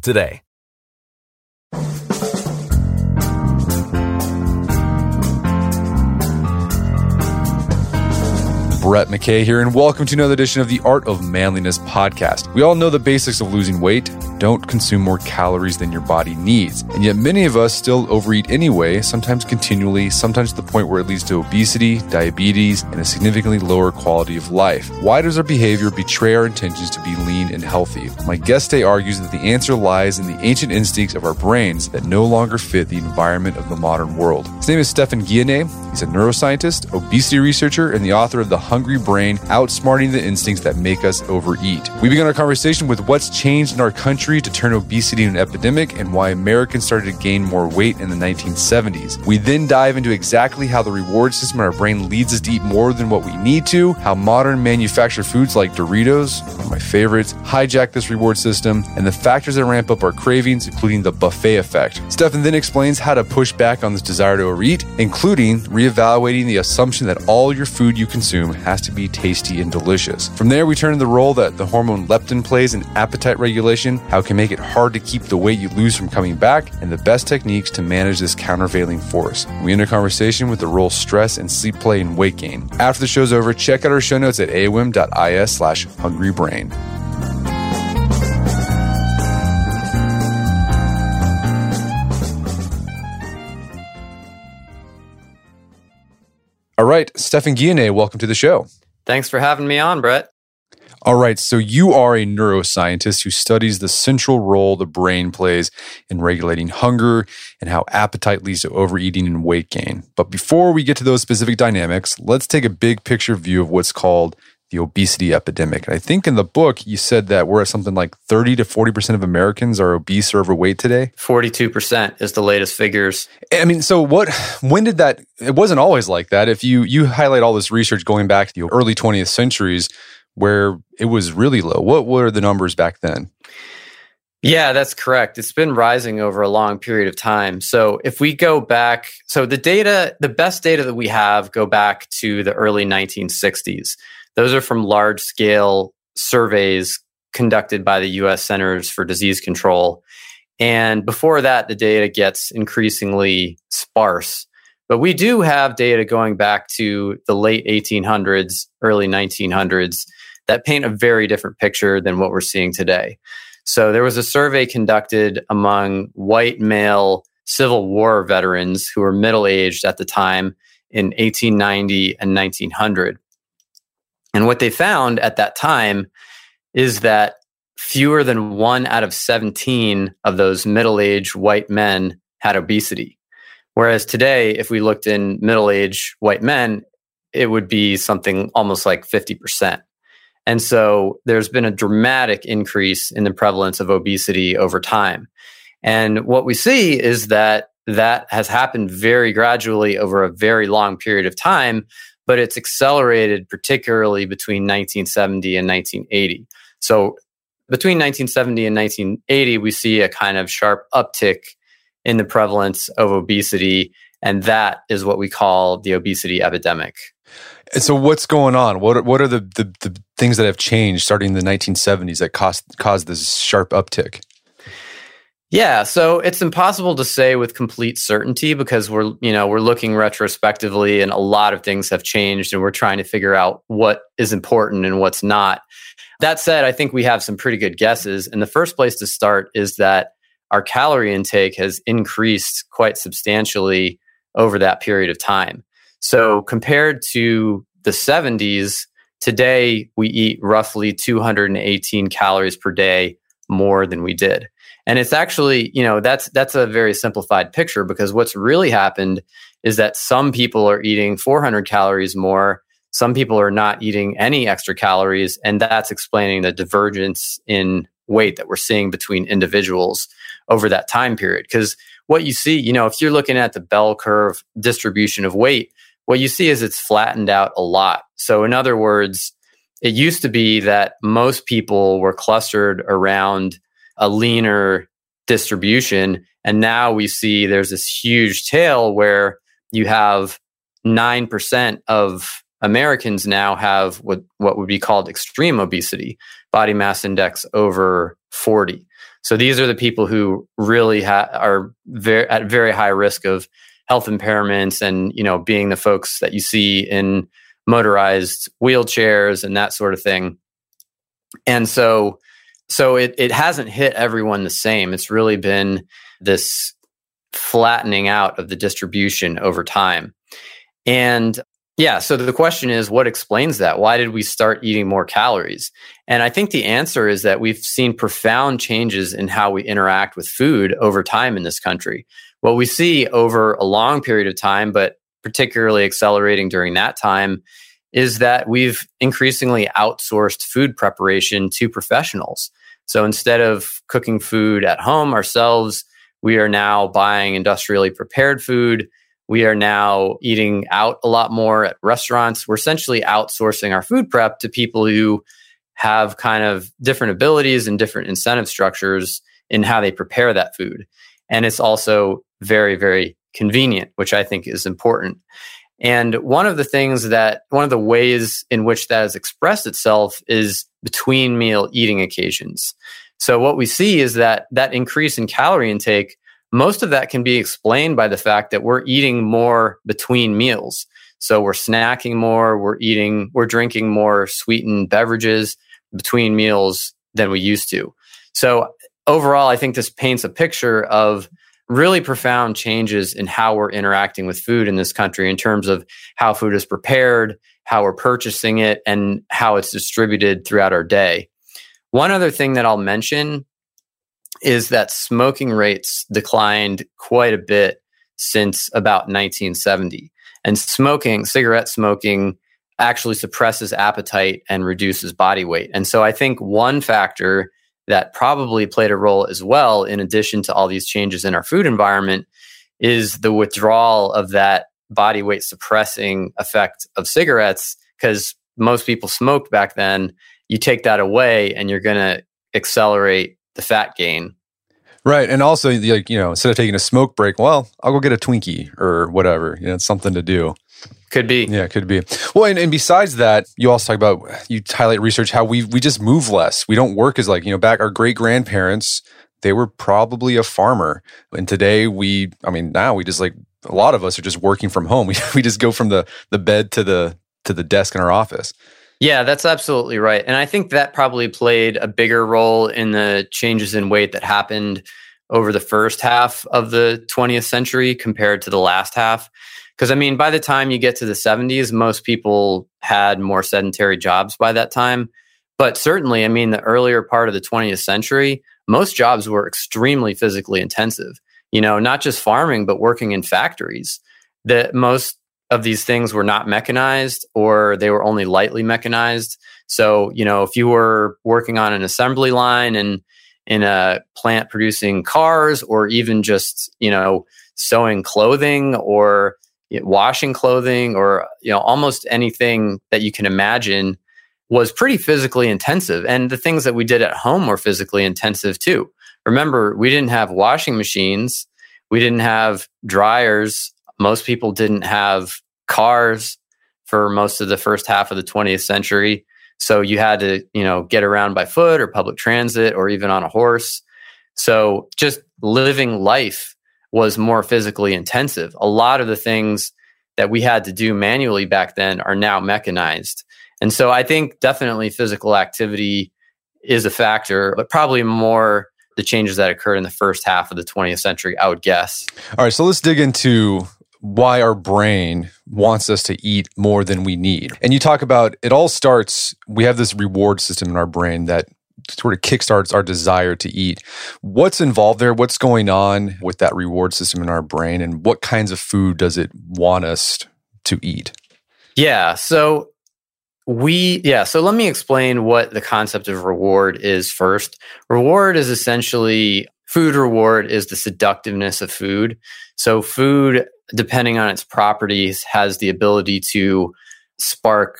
today. Brett McKay here, and welcome to another edition of the Art of Manliness podcast. We all know the basics of losing weight. Don't consume more calories than your body needs. And yet, many of us still overeat anyway, sometimes continually, sometimes to the point where it leads to obesity, diabetes, and a significantly lower quality of life. Why does our behavior betray our intentions to be lean and healthy? My guest today argues that the answer lies in the ancient instincts of our brains that no longer fit the environment of the modern world. His name is Stephan Guyenet. He's a neuroscientist, obesity researcher, and the author of The Hungry Brain Outsmarting the Instincts That Make Us Overeat. We begin our conversation with what's changed in our country to turn obesity into an epidemic and why Americans started to gain more weight in the 1970s. We then dive into exactly how the reward system in our brain leads us to eat more than what we need to, how modern manufactured foods like Doritos, one of my favorites, hijack this reward system, and the factors that ramp up our cravings, including the buffet effect. Stephan then explains how to push back on this desire to overeat, including reevaluating the assumption that all your food you consume has to be tasty and delicious. From there, we turn to the role that the hormone leptin plays in appetite regulation, how it can make it hard to keep the weight you lose from coming back, and the best techniques to manage this countervailing force. We end a conversation with the role stress and sleep play in weight gain. After the show's over, check out our show notes at aom.is slash hungrybrain. All right, Stephan Guyenet, welcome to the show. Thanks for having me on, Brett. All right, so you are a neuroscientist who studies the central role the brain plays in regulating hunger and how appetite leads to overeating and weight gain. But before we get to those specific dynamics, let's take a big picture view of what's called the obesity epidemic. And I think in the book you said that we're at something like 30 to 40% of Americans are obese or overweight today. 42% is the latest figures. I mean, so what when did that it wasn't always like that. If you you highlight all this research going back to the early 20th centuries where it was really low. What were the numbers back then? Yeah, that's correct. It's been rising over a long period of time. So if we go back, so the data, the best data that we have go back to the early 1960s. Those are from large scale surveys conducted by the US Centers for Disease Control. And before that, the data gets increasingly sparse. But we do have data going back to the late 1800s, early 1900s that paint a very different picture than what we're seeing today. So there was a survey conducted among white male Civil War veterans who were middle aged at the time in 1890 and 1900. And what they found at that time is that fewer than one out of 17 of those middle aged white men had obesity. Whereas today, if we looked in middle aged white men, it would be something almost like 50%. And so there's been a dramatic increase in the prevalence of obesity over time. And what we see is that that has happened very gradually over a very long period of time, but it's accelerated particularly between 1970 and 1980. So between 1970 and 1980, we see a kind of sharp uptick in the prevalence of obesity. And that is what we call the obesity epidemic. And so, what's going on? What are, what are the, the, the things that have changed starting in the 1970s that caused caused this sharp uptick? Yeah, so it's impossible to say with complete certainty because we're you know we're looking retrospectively and a lot of things have changed and we're trying to figure out what is important and what's not. That said, I think we have some pretty good guesses. And the first place to start is that our calorie intake has increased quite substantially over that period of time. So compared to the 70s, today we eat roughly 218 calories per day more than we did. And it's actually, you know, that's that's a very simplified picture because what's really happened is that some people are eating 400 calories more, some people are not eating any extra calories, and that's explaining the divergence in weight that we're seeing between individuals over that time period. Because what you see, you know, if you're looking at the bell curve distribution of weight, what you see is it's flattened out a lot. So, in other words, it used to be that most people were clustered around a leaner distribution. And now we see there's this huge tail where you have 9% of Americans now have what, what would be called extreme obesity, body mass index over 40. So these are the people who really ha- are at very high risk of health impairments and, you know, being the folks that you see in motorized wheelchairs and that sort of thing. And so so it it hasn't hit everyone the same. It's really been this flattening out of the distribution over time. And yeah, so the question is what explains that? Why did we start eating more calories? And I think the answer is that we've seen profound changes in how we interact with food over time in this country. What we see over a long period of time, but particularly accelerating during that time, is that we've increasingly outsourced food preparation to professionals. So instead of cooking food at home ourselves, we are now buying industrially prepared food. We are now eating out a lot more at restaurants. We're essentially outsourcing our food prep to people who have kind of different abilities and different incentive structures in how they prepare that food. And it's also very, very convenient, which I think is important. And one of the things that, one of the ways in which that has expressed itself is between meal eating occasions. So what we see is that that increase in calorie intake, most of that can be explained by the fact that we're eating more between meals. So we're snacking more, we're eating, we're drinking more sweetened beverages between meals than we used to. So overall, I think this paints a picture of really profound changes in how we're interacting with food in this country in terms of how food is prepared, how we're purchasing it, and how it's distributed throughout our day. One other thing that I'll mention is that smoking rates declined quite a bit since about 1970. And smoking, cigarette smoking, actually suppresses appetite and reduces body weight. And so I think one factor that probably played a role as well, in addition to all these changes in our food environment, is the withdrawal of that body weight suppressing effect of cigarettes. Because most people smoked back then. You take that away, and you're going to accelerate the fat gain. Right, and also, like you know, instead of taking a smoke break, well, I'll go get a Twinkie or whatever. You know, it's something to do. Could be. Yeah, could be. Well, and, and besides that, you also talk about you highlight research how we we just move less. We don't work as like, you know, back our great grandparents, they were probably a farmer. And today we I mean, now we just like a lot of us are just working from home. We we just go from the the bed to the to the desk in our office. Yeah, that's absolutely right. And I think that probably played a bigger role in the changes in weight that happened over the first half of the 20th century compared to the last half. Because I mean, by the time you get to the 70s, most people had more sedentary jobs by that time. But certainly, I mean, the earlier part of the 20th century, most jobs were extremely physically intensive. You know, not just farming, but working in factories. That most of these things were not mechanized or they were only lightly mechanized. So, you know, if you were working on an assembly line and in a plant producing cars or even just, you know, sewing clothing or washing clothing or you know almost anything that you can imagine was pretty physically intensive. And the things that we did at home were physically intensive too. Remember we didn't have washing machines. We didn't have dryers. Most people didn't have cars for most of the first half of the 20th century. So you had to you know get around by foot or public transit or even on a horse. So just living life was more physically intensive. A lot of the things that we had to do manually back then are now mechanized. And so I think definitely physical activity is a factor, but probably more the changes that occurred in the first half of the 20th century, I would guess. All right, so let's dig into why our brain wants us to eat more than we need. And you talk about it all starts, we have this reward system in our brain that sort of kickstarts our desire to eat. What's involved there? What's going on with that reward system in our brain? And what kinds of food does it want us to eat? Yeah. So we, yeah. So let me explain what the concept of reward is first. Reward is essentially food reward is the seductiveness of food. So food, depending on its properties, has the ability to spark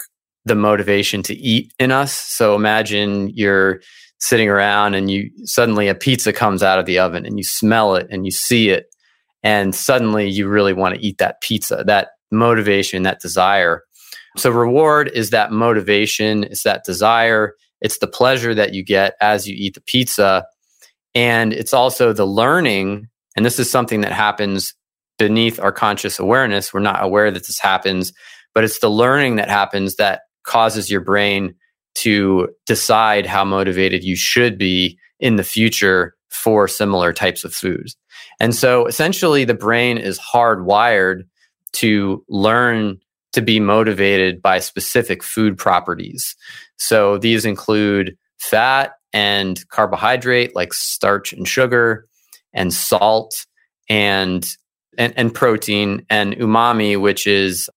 the motivation to eat in us. So imagine you're sitting around and you suddenly a pizza comes out of the oven and you smell it and you see it and suddenly you really want to eat that pizza. That motivation, that desire. So reward is that motivation, it's that desire, it's the pleasure that you get as you eat the pizza and it's also the learning and this is something that happens beneath our conscious awareness. We're not aware that this happens, but it's the learning that happens that causes your brain to decide how motivated you should be in the future for similar types of foods. And so essentially, the brain is hardwired to learn to be motivated by specific food properties. So these include fat and carbohydrate, like starch and sugar, and salt and and, and protein, and umami, which is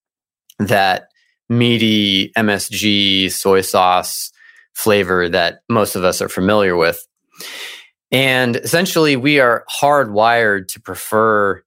that meaty MSG soy sauce flavor that most of us are familiar with. And essentially, we are hardwired to prefer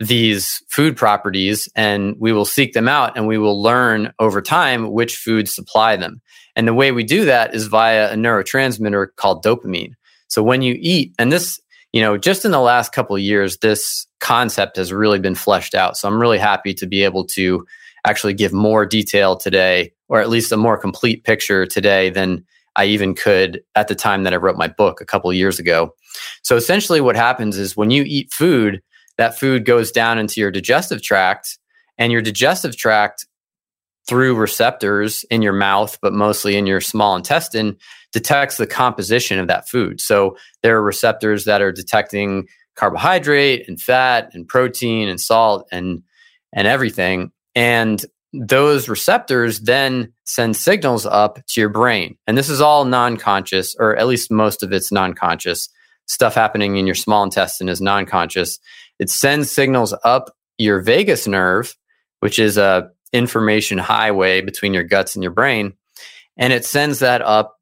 these food properties and we will seek them out and we will learn over time which foods supply them. And the way we do that is via a neurotransmitter called dopamine. So when you eat, and this, you know, just in the last couple years, this concept has really been fleshed out. So I'm really happy to be able to actually give more detail today, or at least a more complete picture today than I even could at the time that I wrote my book a couple years ago. So essentially, what happens is when you eat food, that food goes down into your digestive tract, and your digestive tract, through receptors in your mouth, but mostly in your small intestine, detects the composition of that food. So there are receptors that are detecting carbohydrate and fat and protein and salt and and everything and those receptors then send signals up to your brain. And this is all non conscious, or at least most of it's non conscious. Stuff happening in your small intestine is non conscious. It sends signals up your vagus nerve, which is a information highway between your guts and your brain. And it sends that up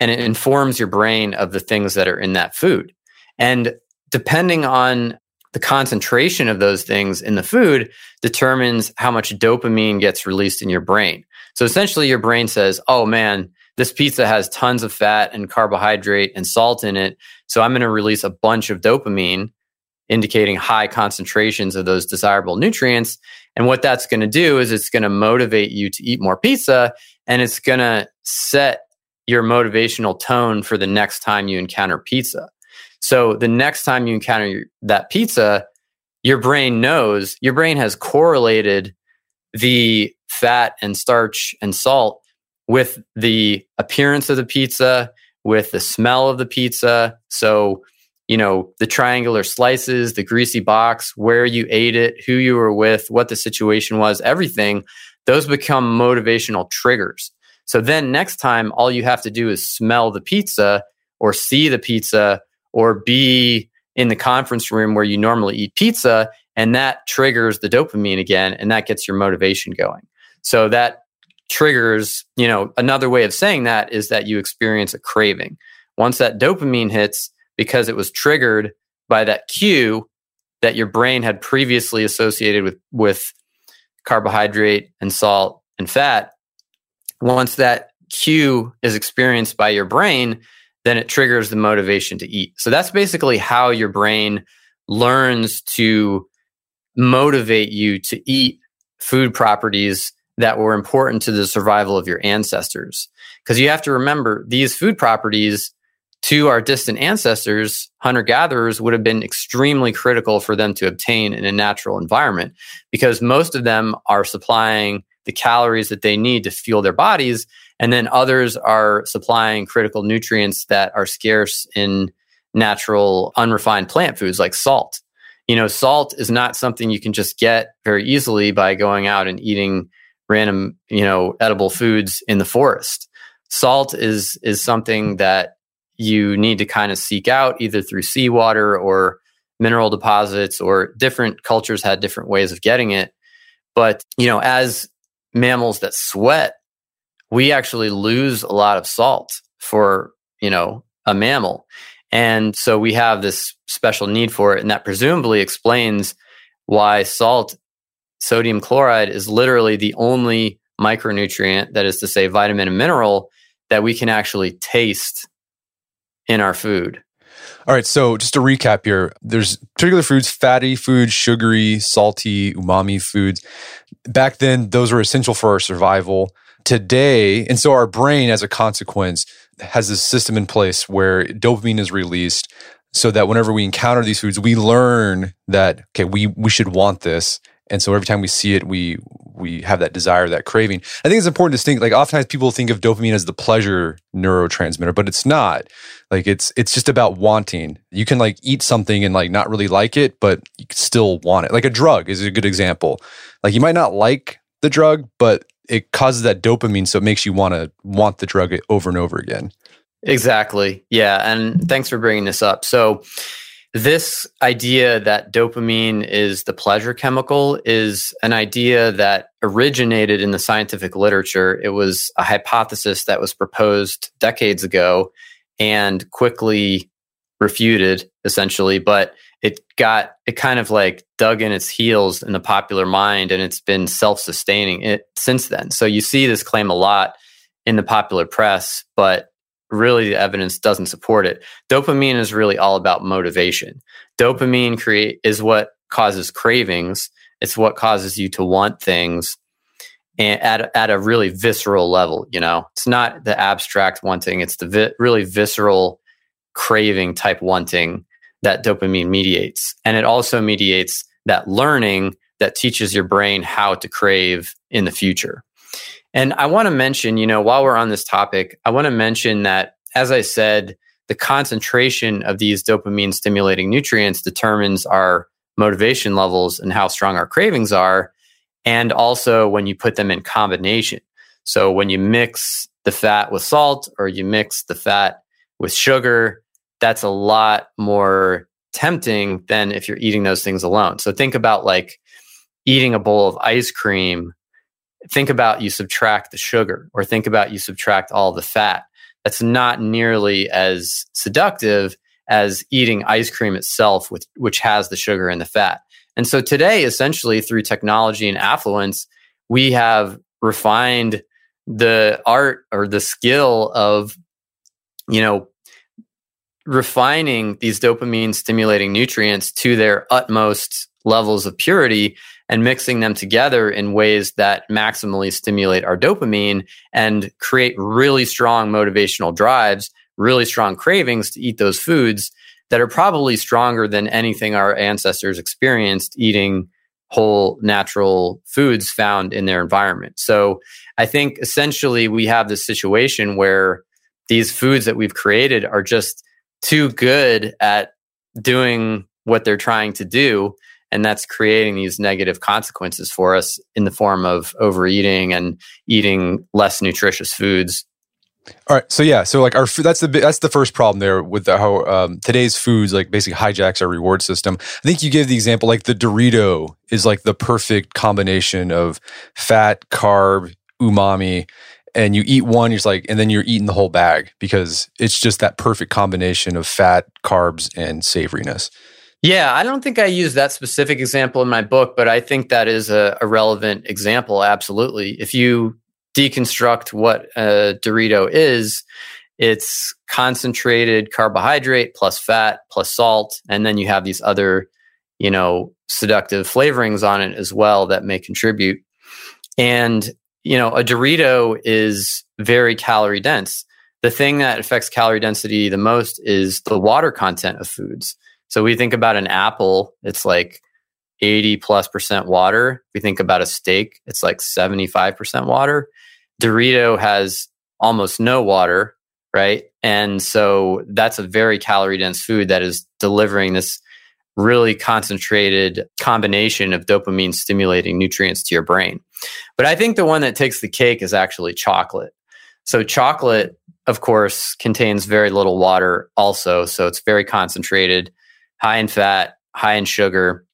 and it informs your brain of the things that are in that food. And depending on the concentration of those things in the food determines how much dopamine gets released in your brain. So essentially, your brain says, oh man, this pizza has tons of fat and carbohydrate and salt in it. So I'm going to release a bunch of dopamine, indicating high concentrations of those desirable nutrients. And what that's going to do is it's going to motivate you to eat more pizza and it's going to set your motivational tone for the next time you encounter pizza. So the next time you encounter that pizza, your brain knows, your brain has correlated the fat and starch and salt with the appearance of the pizza, with the smell of the pizza. So, you know, the triangular slices, the greasy box, where you ate it, who you were with, what the situation was, everything, those become motivational triggers. So then next time, all you have to do is smell the pizza or see the pizza or be in the conference room where you normally eat pizza and that triggers the dopamine again and that gets your motivation going. So that triggers you know another way of saying that is that you experience a craving. Once that dopamine hits because it was triggered by that cue that your brain had previously associated with with carbohydrate and salt and fat once that cue is experienced by your brain then it triggers the motivation to eat. So that's basically how your brain learns to motivate you to eat food properties that were important to the survival of your ancestors. Because you have to remember these food properties to our distant ancestors, hunter gatherers, would have been extremely critical for them to obtain in a natural environment because most of them are supplying the calories that they need to fuel their bodies and then others are supplying critical nutrients that are scarce in natural, unrefined plant foods like salt. You know, salt is not something you can just get very easily by going out and eating random, you know, edible foods in the forest. Salt is is something that you need to kind of seek out either through seawater or mineral deposits or different cultures had different ways of getting it. But, you know, as mammals that sweat, we actually lose a lot of salt for, you know, a mammal. And so we have this special need for it. And that presumably explains why salt, sodium chloride, is literally the only micronutrient, that is to say, vitamin and mineral, that we can actually taste in our food. All right, so just to recap here, there's particular foods, fatty foods, sugary, salty, umami foods. Back then, those were essential for our survival. Today, and so our brain, as a consequence, has this system in place where dopamine is released so that whenever we encounter these foods, we learn that, okay, we, we should want this. And so every time we see it, we we have that desire, that craving. I think it's important to think like oftentimes people think of dopamine as the pleasure neurotransmitter, but it's not. Like it's it's just about wanting. You can like eat something and like not really like it, but you still want it. Like a drug is a good example. Like you might not like the drug, but it causes that dopamine so it makes you want to want the drug over and over again. Exactly. Yeah, and thanks for bringing this up. So this idea that dopamine is the pleasure chemical is an idea that originated in the scientific literature. It was a hypothesis that was proposed decades ago and quickly refuted, essentially. But it got, it kind of like dug in its heels in the popular mind and it's been self sustaining it since then. So you see this claim a lot in the popular press, but really the evidence doesn't support it. Dopamine is really all about motivation. Dopamine create is what causes cravings. It's what causes you to want things and at at a really visceral level, you know. It's not the abstract wanting, it's the vi- really visceral craving type wanting that dopamine mediates. And it also mediates that learning that teaches your brain how to crave in the future. And I want to mention, you know, while we're on this topic, I want to mention that, as I said, the concentration of these dopamine stimulating nutrients determines our motivation levels and how strong our cravings are. And also when you put them in combination. So when you mix the fat with salt or you mix the fat with sugar, that's a lot more tempting than if you're eating those things alone. So think about like eating a bowl of ice cream think about you subtract the sugar or think about you subtract all the fat. That's not nearly as seductive as eating ice cream itself, with, which has the sugar and the fat. And so today, essentially through technology and affluence, we have refined the art or the skill of, you know, refining these dopamine stimulating nutrients to their utmost levels of purity and mixing them together in ways that maximally stimulate our dopamine and create really strong motivational drives, really strong cravings to eat those foods that are probably stronger than anything our ancestors experienced eating whole natural foods found in their environment. So I think essentially we have this situation where these foods that we've created are just too good at doing what they're trying to do and that's creating these negative consequences for us in the form of overeating and eating less nutritious foods all right, so yeah, so like our that's the that's the first problem there with the, how um, today's foods like basically hijacks our reward system. I think you gave the example like the Dorito is like the perfect combination of fat, carb, umami, and you eat one, you're like, and then you're eating the whole bag because it's just that perfect combination of fat, carbs, and savoriness. Yeah, I don't think I use that specific example in my book, but I think that is a, a relevant example. Absolutely. If you deconstruct what a Dorito is, it's concentrated carbohydrate plus fat plus salt. And then you have these other, you know, seductive flavorings on it as well that may contribute. And, you know, a Dorito is very calorie dense. The thing that affects calorie density the most is the water content of foods. So we think about an apple, it's like 80 plus percent water. We think about a steak, it's like 75% water. Dorito has almost no water, right? And so that's a very calorie dense food that is delivering this really concentrated combination of dopamine stimulating nutrients to your brain. But I think the one that takes the cake is actually chocolate. So chocolate of course, contains very little water also. So it's very concentrated, high in fat, high in sugar.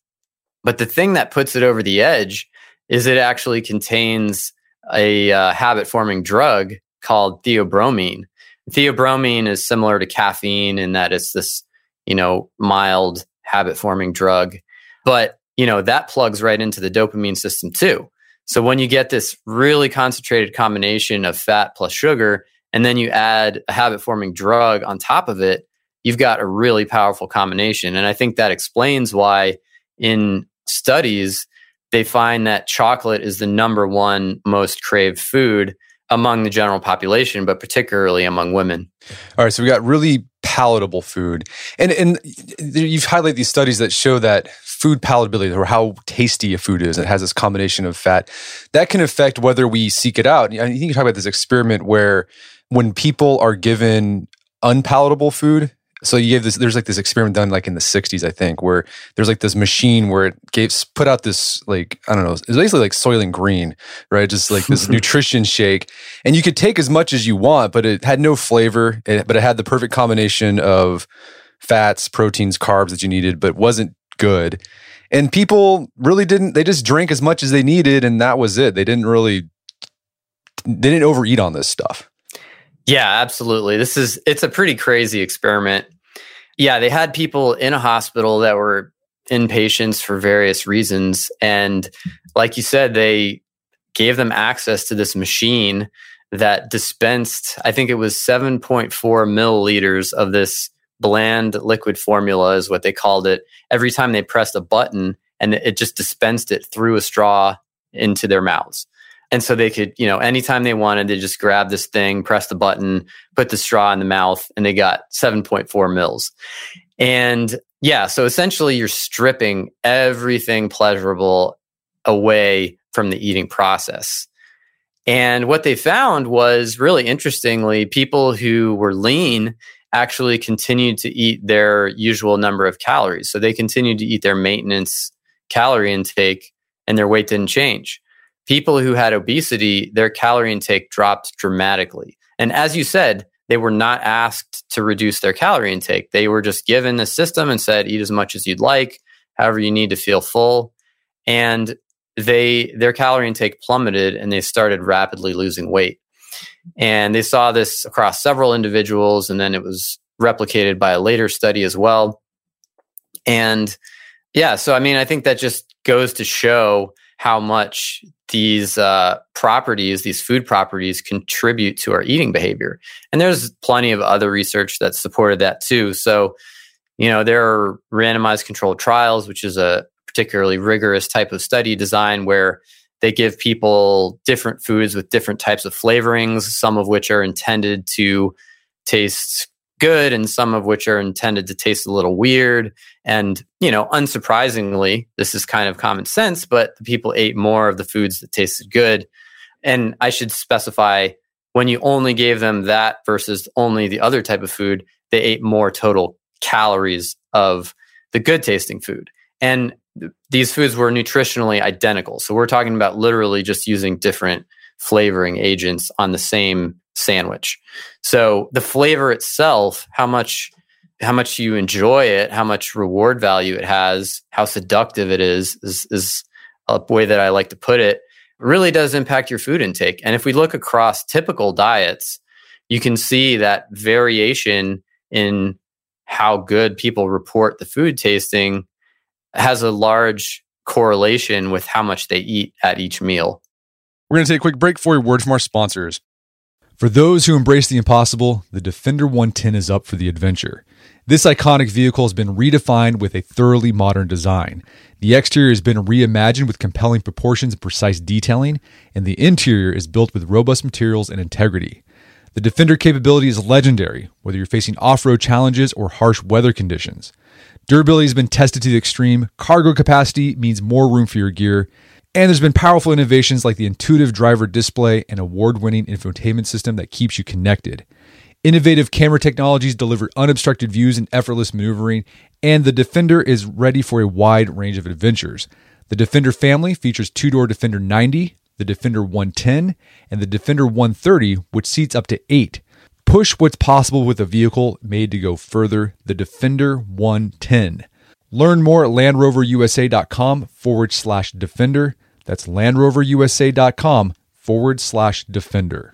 But the thing that puts it over the edge is it actually contains a uh, habit forming drug called theobromine. Theobromine is similar to caffeine in that it's this, you know, mild habit forming drug. But, you know, that plugs right into the dopamine system too. So when you get this really concentrated combination of fat plus sugar, and then you add a habit forming drug on top of it, you've got a really powerful combination. And I think that explains why in studies, they find that chocolate is the number one most craved food among the general population, but particularly among women. All right, so we got really palatable food, and and you've highlighted these studies that show that food palatability or how tasty a food is, it has this combination of fat that can affect whether we seek it out. I think you talk about this experiment where when people are given unpalatable food, so you gave this there's like this experiment done like in the 60s i think where there's like this machine where it gave put out this like i don't know it's basically like soylent green right? Just like this nutrition shake. And you could take as much as you want but it had no flavor. But it had the perfect combination of fats proteins carbs that you needed but wasn't good and people really didn't they just drank as much as they needed and that was it they didn't really they didn't overeat on this stuff yeah, absolutely. This is it's a pretty crazy experiment. Yeah, they had people in a hospital that were inpatients for various reasons and like you said they gave them access to this machine that dispensed I think it was 7.4 milliliters of this bland liquid formula is what they called it every time they pressed a button and it just dispensed it through a straw into their mouths. And so they could, you know, anytime they wanted, they just grab this thing, press the button, put the straw in the mouth, and they got 7.4 mils. And yeah, so essentially you're stripping everything pleasurable away from the eating process. And what they found was really interestingly, people who were lean actually continued to eat their usual number of calories. So they continued to eat their maintenance calorie intake and their weight didn't change people who had obesity, their calorie intake dropped dramatically. And as you said, they were not asked to reduce their calorie intake. They were just given the system and said, eat as much as you'd like, however you need to feel full. And they their calorie intake plummeted and they started rapidly losing weight. And they saw this across several individuals, and then it was replicated by a later study as well. And yeah, so I mean, I think that just goes to show how much these uh, properties, these food properties, contribute to our eating behavior. And there's plenty of other research that supported that too. So, you know, there are randomized controlled trials, which is a particularly rigorous type of study design where they give people different foods with different types of flavorings, some of which are intended to taste good and some of which are intended to taste a little weird. And, you know, unsurprisingly, this is kind of common sense, but the people ate more of the foods that tasted good. And I should specify when you only gave them that versus only the other type of food, they ate more total calories of the good tasting food. And th- these foods were nutritionally identical. So we're talking about literally just using different flavoring agents on the same sandwich. So the flavor itself, how much how much you enjoy it, how much reward value it has, how seductive it is, is, is a way that I like to put it, really does impact your food intake. And if we look across typical diets, you can see that variation in how good people report the food tasting has a large correlation with how much they eat at each meal. We're going to take a quick break for a word from our sponsors. For those who embrace the impossible, the Defender 110 is up for the adventure. This iconic vehicle has been redefined with a thoroughly modern design. The exterior has been reimagined with compelling proportions and precise detailing, and the interior is built with robust materials and integrity. The Defender capability is legendary, whether you're facing off road challenges or harsh weather conditions. Durability has been tested to the extreme, cargo capacity means more room for your gear, and there's been powerful innovations like the intuitive driver display and award winning infotainment system that keeps you connected. Innovative camera technologies deliver unobstructed views and effortless maneuvering, and the Defender is ready for a wide range of adventures. The Defender family features two door Defender 90, the Defender 110, and the Defender 130, which seats up to eight. Push what's possible with a vehicle made to go further, the Defender 110. Learn more at LandRoverUSA.com forward slash Defender. That's LandRoverUSA.com forward slash Defender.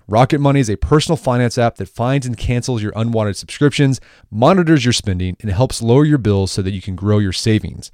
Rocket Money is a personal finance app that finds and cancels your unwanted subscriptions, monitors your spending, and helps lower your bills so that you can grow your savings.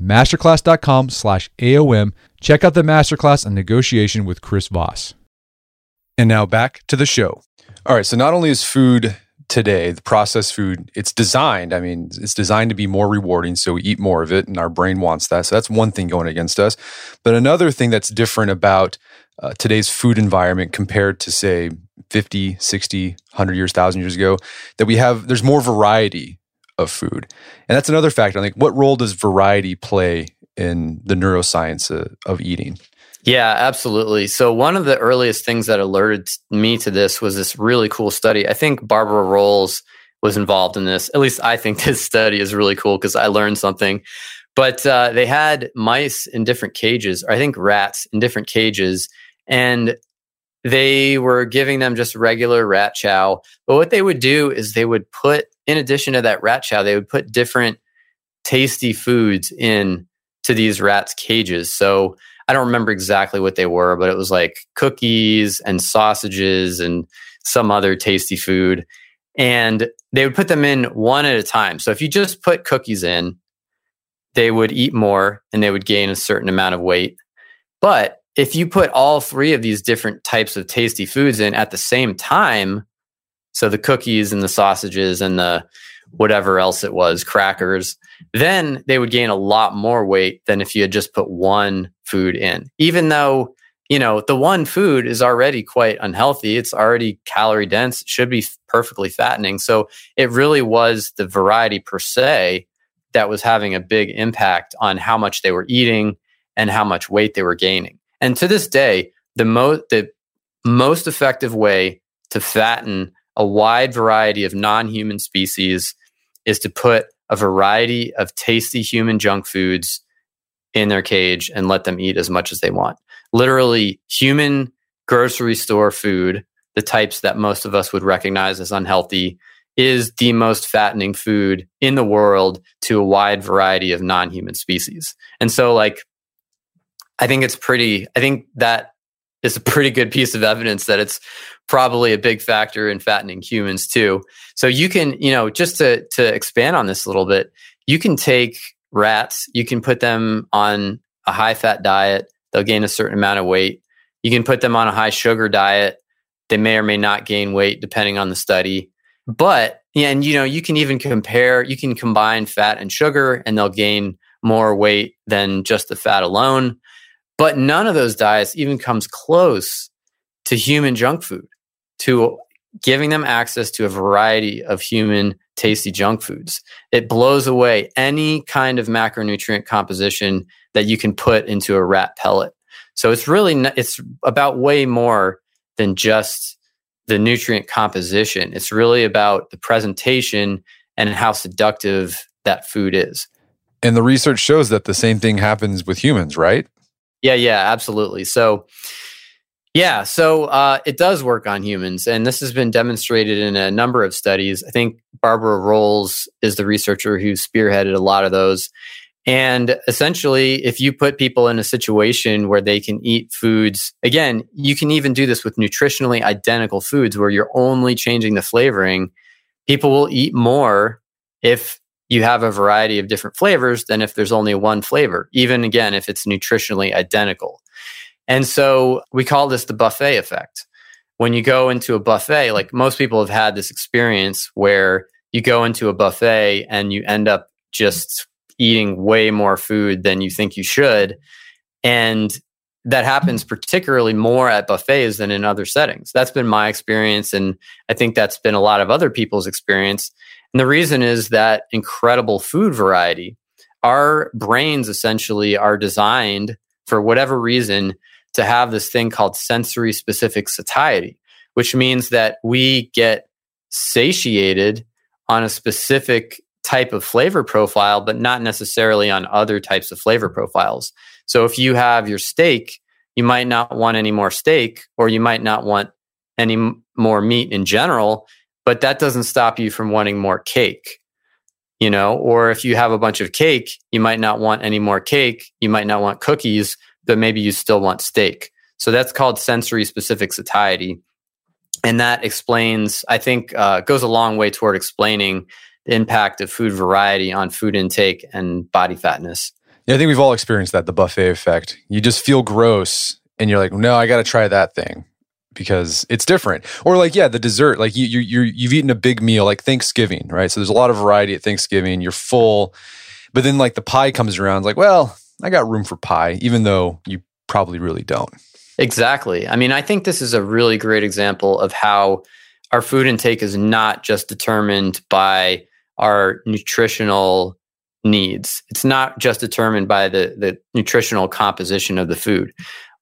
masterclass.com slash AOM. Check out the masterclass on negotiation with Chris Voss. And now back to the show. All right. So not only is food today, the processed food, it's designed, I mean, it's designed to be more rewarding. So we eat more of it and our brain wants that. So that's one thing going against us. But another thing that's different about uh, today's food environment compared to say 50, 60, 100 years, 1000 years ago, that we have, there's more variety of food. And that's another factor. I like, think what role does variety play in the neuroscience of, of eating? Yeah, absolutely. So, one of the earliest things that alerted me to this was this really cool study. I think Barbara Rolls was involved in this. At least I think this study is really cool because I learned something. But uh, they had mice in different cages, or I think rats in different cages, and they were giving them just regular rat chow. But what they would do is they would put in addition to that rat chow, they would put different tasty foods in to these rats' cages. So I don't remember exactly what they were, but it was like cookies and sausages and some other tasty food. And they would put them in one at a time. So if you just put cookies in, they would eat more and they would gain a certain amount of weight. But if you put all three of these different types of tasty foods in at the same time, so the cookies and the sausages and the whatever else it was, crackers, then they would gain a lot more weight than if you had just put one food in. Even though you know, the one food is already quite unhealthy. It's already calorie dense, should be perfectly fattening. So it really was the variety per se that was having a big impact on how much they were eating and how much weight they were gaining. And to this day, the most the most effective way to fatten a wide variety of non-human species is to put a variety of tasty human junk foods in their cage and let them eat as much as they want. Literally human grocery store food, the types that most of us would recognize as unhealthy, is the most fattening food in the world to a wide variety of non-human species. And so like I think it's pretty I think that is a pretty good piece of evidence that it's probably a big factor in fattening humans too. So you can, you know, just to to expand on this a little bit, you can take rats, you can put them on a high fat diet, they'll gain a certain amount of weight. You can put them on a high sugar diet, they may or may not gain weight depending on the study. But and you know, you can even compare, you can combine fat and sugar and they'll gain more weight than just the fat alone. But none of those diets even comes close to human junk food, to giving them access to a variety of human tasty junk foods. It blows away any kind of macronutrient composition that you can put into a rat pellet. So it's really it's about way more than just the nutrient composition. It's really about the presentation and how seductive that food is. And the research shows that the same thing happens with humans, right? Yeah, yeah, absolutely. So, yeah, so uh, it does work on humans, and this has been demonstrated in a number of studies. I think Barbara Rolls is the researcher who spearheaded a lot of those. And essentially, if you put people in a situation where they can eat foods, again, you can even do this with nutritionally identical foods where you're only changing the flavoring. People will eat more if you have a variety of different flavors than if there's only one flavor, even again, if it's nutritionally identical. And so we call this the buffet effect. When you go into a buffet, like most people have had this experience where you go into a buffet and you end up just eating way more food than you think you should. And that happens particularly more at buffets than in other settings. That's been my experience. And I think that's been a lot of other people's experience. And the reason is that incredible food variety. Our brains essentially are designed for whatever reason to have this thing called sensory specific satiety, which means that we get satiated on a specific type of flavor profile, but not necessarily on other types of flavor profiles. So if you have your steak, you might not want any more steak, or you might not want any more meat in general but that doesn't stop you from wanting more cake you know? Or if you have a bunch of cake you might not want any more cake you might not want cookies but maybe you still want steak. So that's called sensory specific satiety. And that explains i think uh, goes a long way toward explaining the impact of food variety on food intake and body fatness. Yeah i think we've all experienced that the buffet effect. You just feel gross and you're like no i got to try that thing because it's different. Or like, yeah, the dessert, like you, you, you you've eaten a big meal, like Thanksgiving, right? So there's a lot of variety at Thanksgiving. You're full, but then like the pie comes around, like, well, I got room for pie, even though you probably really don't. Exactly. I mean, I think this is a really great example of how our food intake is not just determined by our nutritional needs. It's not just determined by the, the nutritional composition of the food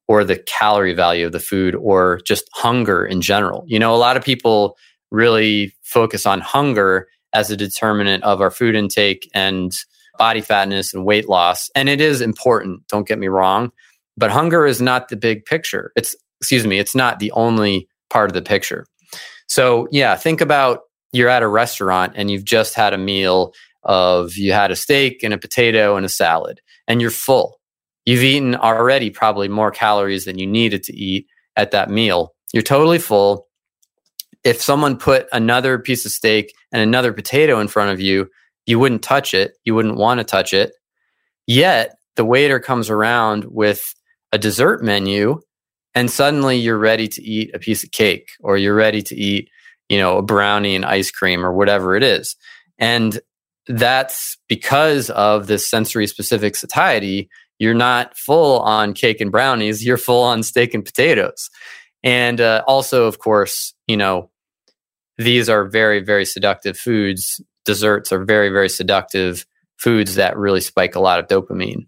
or the calorie value of the food or just hunger in general. You know, a lot of people really focus on hunger as a determinant of our food intake and body fatness and weight loss. And it is important, don't get me wrong, but hunger is not the big picture. It's, excuse me, it's not the only part of the picture. So, yeah, think about you're at a restaurant and you've just had a meal of you had a steak and a potato and a salad and you're full You've eaten already probably more calories than you needed to eat at that meal. You're totally full. If someone put another piece of steak and another potato in front of you, you wouldn't touch it. You wouldn't want to touch it. Yet the waiter comes around with a dessert menu and suddenly you're ready to eat a piece of cake or you're ready to eat, you know, a brownie and ice cream or whatever it is. And that's because of this sensory specific satiety you're not full on cake and brownies, you're full on steak and potatoes. And uh, also, of course, you know, these are very, very seductive foods. Desserts are very, very seductive foods that really spike a lot of dopamine.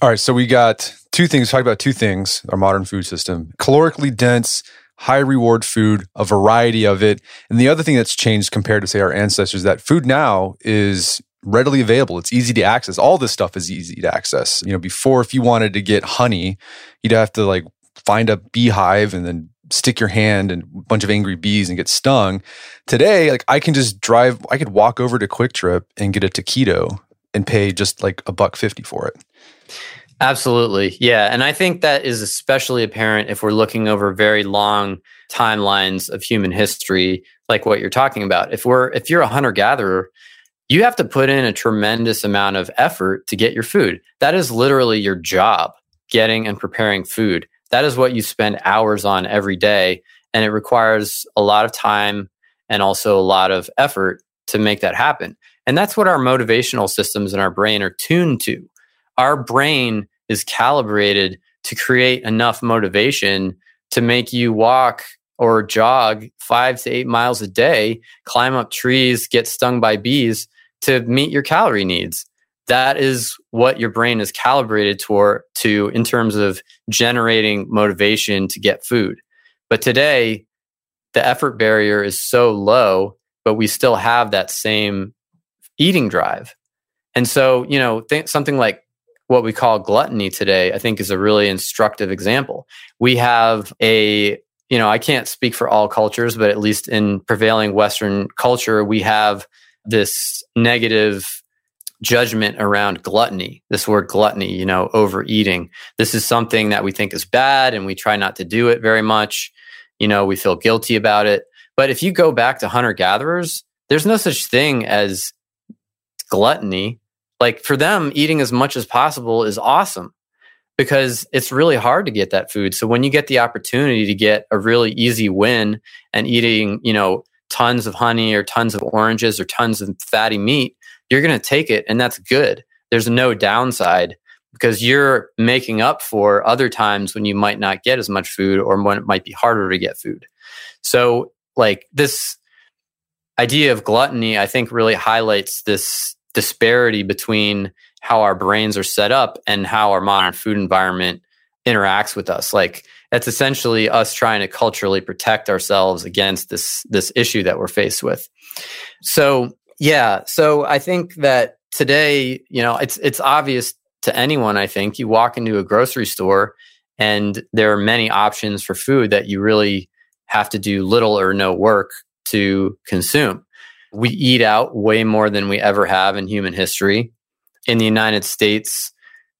All right, so we got two things. Talk about two things. Our modern food system: calorically dense, high reward food, a variety of it. And the other thing that's changed compared to say our ancestors, that food now is readily available. It's easy to access. All this stuff is easy to access. You know, before if you wanted to get honey, you'd have to like find a beehive and then stick your hand and a bunch of angry bees and get stung. Today, like I can just drive, I could walk over to QuikTrip and get a taquito and pay just like a buck 50 for it. Absolutely. Yeah. And I think that is especially apparent if we're looking over very long timelines of human history, like what you're talking about. If we're if you're a hunter gatherer, you have to put in a tremendous amount of effort to get your food. That is literally your job, getting and preparing food. That is what you spend hours on every day. And it requires a lot of time and also a lot of effort to make that happen. And that's what our motivational systems in our brain are tuned to. Our brain is calibrated to create enough motivation to make you walk or jog five to eight miles a day, climb up trees, get stung by bees to meet your calorie needs. That is what your brain is calibrated toward to in terms of generating motivation to get food. But today, the effort barrier is so low, but we still have that same eating drive. And so, you know, think something like what we call gluttony today, I think is a really instructive example. We have a, you know, I can't speak for all cultures, but at least in prevailing Western culture, we have this negative judgment around gluttony. This word gluttony, you know, overeating. This is something that we think is bad and we try not to do it very much. You know, we feel guilty about it. But if you go back to hunter gatherers, there's no such thing as gluttony like for them, eating as much as possible is awesome because it's really hard to get that food. So when you get the opportunity to get a really easy win and eating, you know, tons of honey or tons of oranges or tons of fatty meat, you're going to take it and that's good. There's no downside because you're making up for other times when you might not get as much food or when it might be harder to get food. So like this idea of gluttony, I think really highlights this disparity between how our brains are set up and how our modern food environment interacts with us like that's essentially us trying to culturally protect ourselves against this this issue that we're faced with so yeah so i think that today you know it's it's obvious to anyone i think you walk into a grocery store and there are many options for food that you really have to do little or no work to consume we eat out way more than we ever have in human history. In the United States,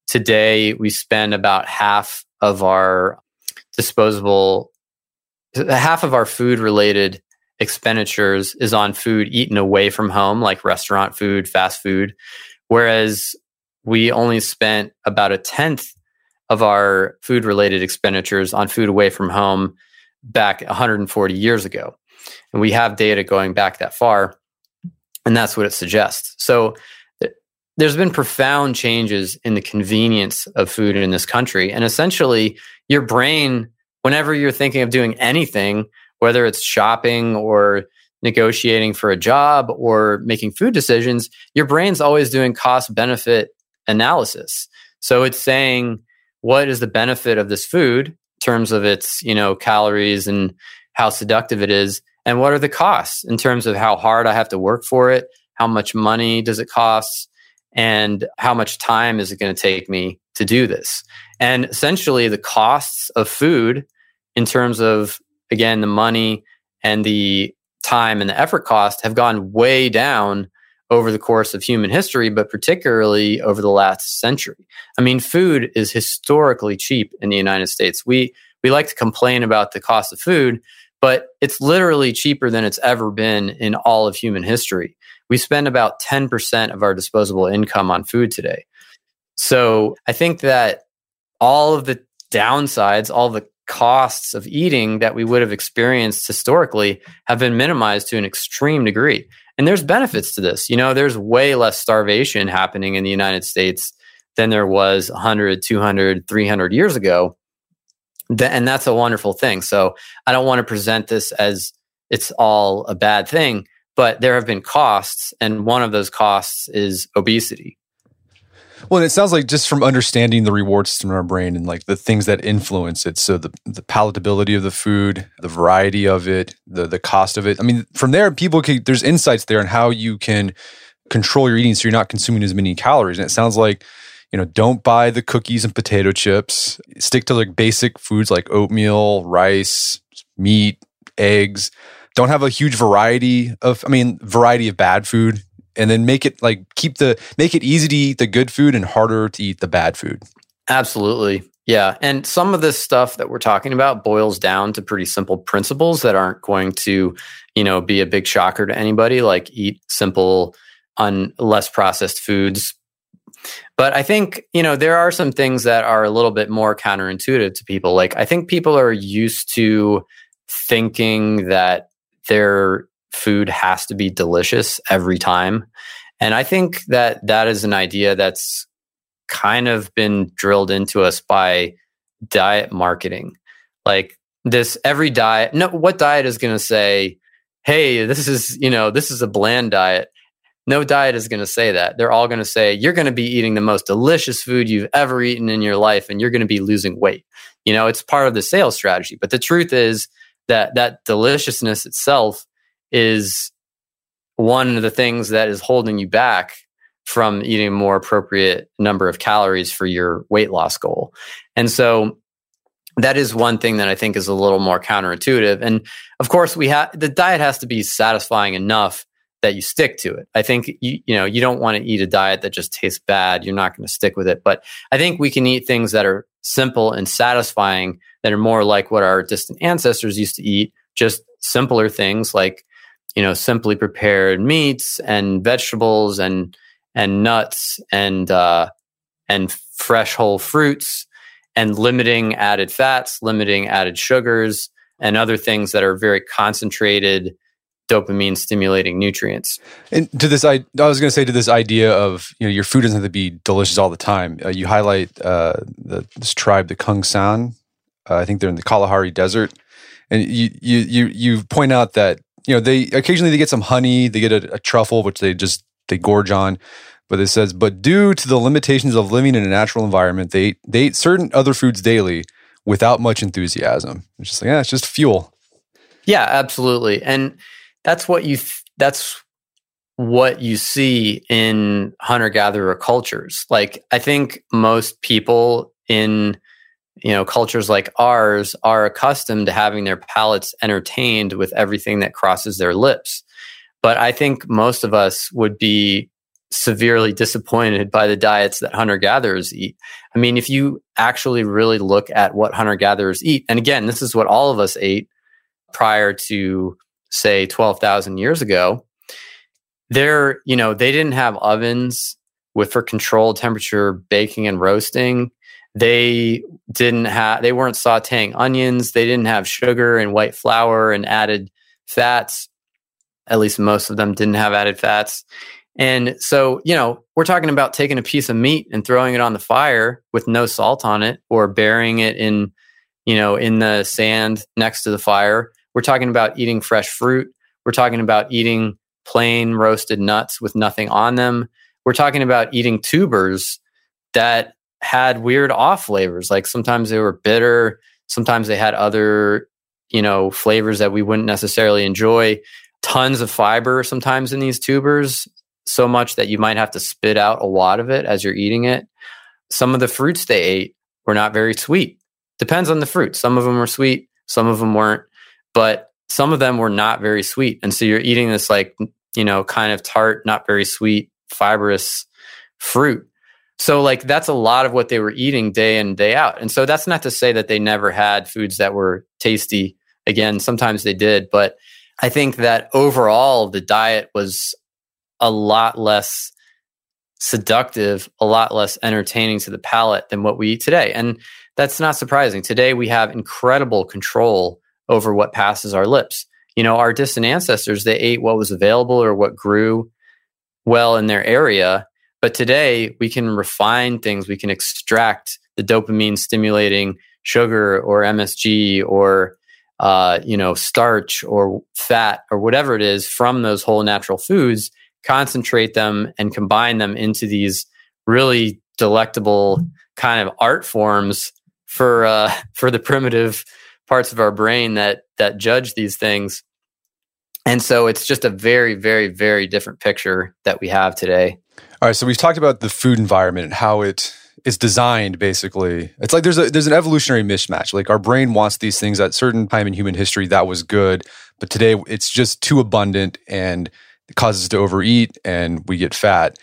today we spend about half of our disposable, half of our food related expenditures is on food eaten away from home, like restaurant food, fast food. Whereas we only spent about a tenth of our food related expenditures on food away from home back 140 years ago. And we have data going back that far. And that's what it suggests. So there's been profound changes in the convenience of food in this country. And essentially, your brain, whenever you're thinking of doing anything, whether it's shopping or negotiating for a job or making food decisions, your brain's always doing cost benefit analysis. So it's saying, what is the benefit of this food in terms of its, you know, calories and how seductive it is? and what are the costs in terms of how hard I have to work for it, how much money does it cost, and how much time is it going to take me to do this. And essentially, the costs of food, in terms of again the money and the time and the effort cost, have gone way down over the course of human history, but particularly over the last century. I mean, food is historically cheap in the United States. We we like to complain about the cost of food, but it's literally cheaper than it's ever been in all of human history. We spend about 10% of our disposable income on food today. So I think that all of the downsides, all the costs of eating that we would have experienced historically have been minimized to an extreme degree. And there's benefits to this. You know, there's way less starvation happening in the United States than there was 100, 200, 300 years ago. And that's a wonderful thing. So I don't want to present this as it's all a bad thing, but there have been costs. And one of those costs is obesity. Well, it sounds like just from understanding the reward system in our brain and like the things that influence it. So the, the palatability of the food, the variety of it, the the cost of it. I mean, from there, people can there's insights there on how you can control your eating so you're not consuming as many calories. And it sounds like you know, don't buy the cookies and potato chips. Stick to like basic foods like oatmeal, rice, meat, eggs. Don't have a huge variety of, I mean, variety of bad food. And then make it like keep the, make it easy to eat the good food and harder to eat the bad food. Absolutely. Yeah. And some of this stuff that we're talking about boils down to pretty simple principles that aren't going to, you know, be a big shocker to anybody, like eat simple, on less processed foods, but I think, you know, there are some things that are a little bit more counterintuitive to people. Like, I think people are used to thinking that their food has to be delicious every time. And I think that that is an idea that's kind of been drilled into us by diet marketing. Like, this every diet, no, what diet is going to say, hey, this is, you know, this is a bland diet no diet is going to say that. They're all going to say, you're going to be eating the most delicious food you've ever eaten in your life and you're going to be losing weight. You know, it's part of the sales strategy. But the truth is that that deliciousness itself is one of the things that is holding you back from eating a more appropriate number of calories for your weight loss goal. And so that is one thing that I think is a little more counterintuitive. And of course, we have the diet has to be satisfying enough that you stick to it. I think you you know you don't want to eat a diet that just tastes bad. You're not going to stick with it. But I think we can eat things that are simple and satisfying that are more like what our distant ancestors used to eat, just simpler things like you know simply prepared meats and vegetables and and nuts and uh, and fresh whole fruits and limiting added fats, limiting added sugars and other things that are very concentrated dopamine stimulating nutrients. And to this, I, I was going to say to this idea of you know your food doesn't have to be delicious all the time. Uh, you highlight uh, the, this tribe, the Kung San. Uh, I think they're in the Kalahari Desert, and you you you you point out that you know they occasionally they get some honey, they get a, a truffle which they just they gorge on. But it says, but due to the limitations of living in a natural environment, they they eat certain other foods daily without much enthusiasm. It's just like, yeah, it's just fuel. Yeah, absolutely. And that's what you th- that's what you see in hunter gatherer cultures like i think most people in you know cultures like ours are accustomed to having their palates entertained with everything that crosses their lips but i think most of us would be severely disappointed by the diets that hunter gatherers eat i mean if you actually really look at what hunter gatherers eat and again this is what all of us ate prior to say 12,000 years ago, they're, you know, they didn't have ovens with for controlled temperature baking and roasting. They didn't have, they weren't sauteing onions. They didn't have sugar and white flour and added fats. At least most of them didn't have added fats. And so, you know, we're talking about taking a piece of meat and throwing it on the fire with no salt on it or burying it in, you know, in the sand next to the fire we're talking about eating fresh fruit. We're talking about eating plain roasted nuts with nothing on them. We're talking about eating tubers that had weird off flavors. Like sometimes they were bitter, sometimes they had other, you know, flavors that we wouldn't necessarily enjoy. Tons of fiber sometimes in these tubers, so much that you might have to spit out a lot of it as you're eating it. Some of the fruits they ate were not very sweet. Depends on the fruit. Some of them were sweet, some of them weren't but some of them were not very sweet. And so you're eating this like, you know, kind of tart, not very sweet, fibrous fruit. So like that's a lot of what they were eating day in, day out. And so that's not to say that they never had foods that were tasty. Again, sometimes they did, but I think that overall the diet was a lot less seductive, a lot less entertaining to the palate than what we eat today. And that's not surprising. Today we have incredible control over what passes our lips. You know, our distant ancestors, they ate what was available or what grew well in their area. But today we can refine things, we can extract the dopamine stimulating sugar or MSG or uh, you know starch or fat or whatever it is from those whole natural foods, concentrate them and combine them into these really delectable kind of art forms for uh, for the primitive parts of our brain that that judge these things. And so it's just a very, very, very different picture that we have today. All right, so we've talked about the food environment and how it is designed basically. It's like there's a there's an evolutionary mismatch. Like our brain wants these things at certain time in human history that was good, but today it's just too abundant and it causes us to overeat and we get fat.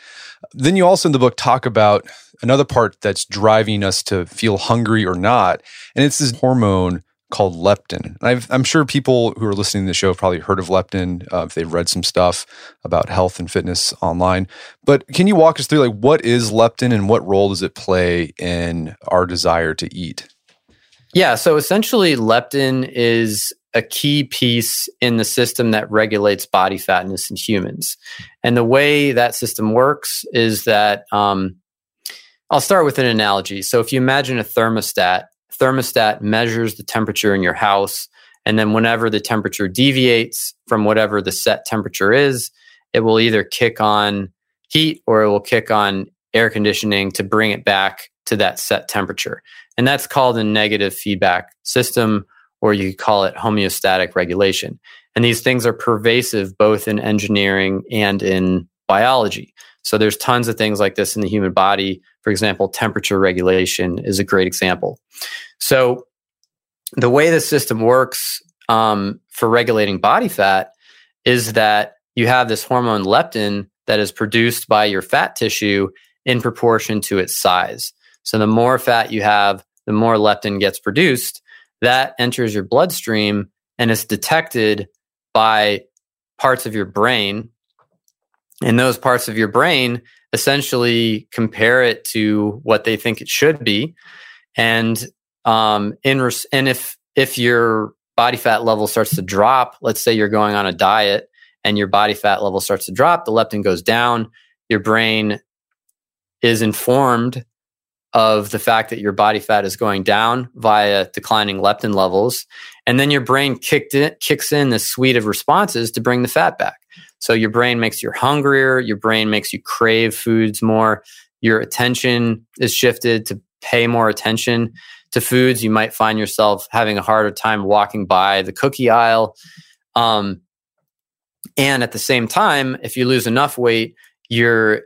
Then you also in the book talk about another part that's driving us to feel hungry or not, and it's this hormone called leptin. i am sure people who are listening to the show have probably heard of leptin uh, if they've read some stuff about health and fitness online. But can you walk us through like what is leptin and what role does it play in our desire to eat? Yeah, so essentially, leptin is a key piece in the system that regulates body fatness in humans. And the way that system works is that um, I'll start with an analogy. So if you imagine a thermostat thermostat measures the temperature in your house. And then whenever the temperature deviates from whatever the set temperature is, it will either kick on heat or it will kick on air conditioning to bring it back to that set temperature. And that's called a negative feedback system, or you could call it homeostatic regulation. And these things are pervasive both in engineering and in biology. So there's tons of things like this in the human body. For example, temperature regulation is a great example. So the way the system works um, for regulating body fat is that you have this hormone leptin that is produced by your fat tissue in proportion to its size. So the more fat you have, the more leptin gets produced. That enters your bloodstream and is detected by parts of your brain and those parts of your brain essentially compare it to what they think it should be. And um in res- and if if your body fat level starts to drop let's say you're going on a diet and your body fat level starts to drop the leptin goes down your brain is informed of the fact that your body fat is going down via declining leptin levels. And then your brain kicked in, kicks in this suite of responses to bring the fat back so your brain makes you hungrier, your brain makes you crave foods more, your attention is shifted to pay more attention to foods. You might find yourself having a harder time walking by the cookie aisle. Um, and at the same time, if you lose enough weight, your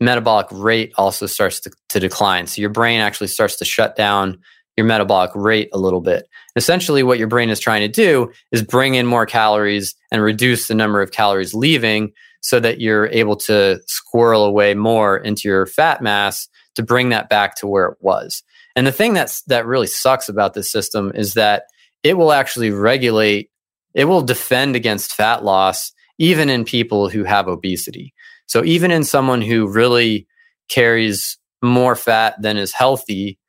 metabolic rate also starts to, to decline. So your brain actually starts to shut down your metabolic rate a little bit. Essentially, what your brain is trying to do is bring in more calories and reduce the number of calories leaving so that you're able to squirrel away more into your fat mass to bring that back to where it was. And the thing that's that really sucks about this system is that it will actually regulate, it will defend against fat loss even in people who have obesity. So even in someone who really carries more fat than is healthy,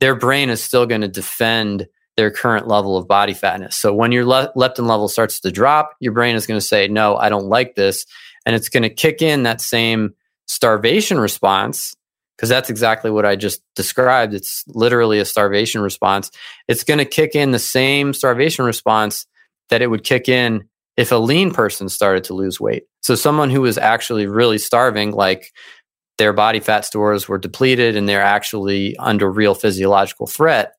their brain is still going to defend their current level of body fatness. So when your le- leptin level starts to drop, your brain is going to say, no, I don't like this. And it's going to kick in that same starvation response because that's exactly what I just described. It's literally a starvation response. It's going to kick in the same starvation response that it would kick in if a lean person started to lose weight. So someone who was actually really starving, like their body fat stores were depleted and they're actually under real physiological threat,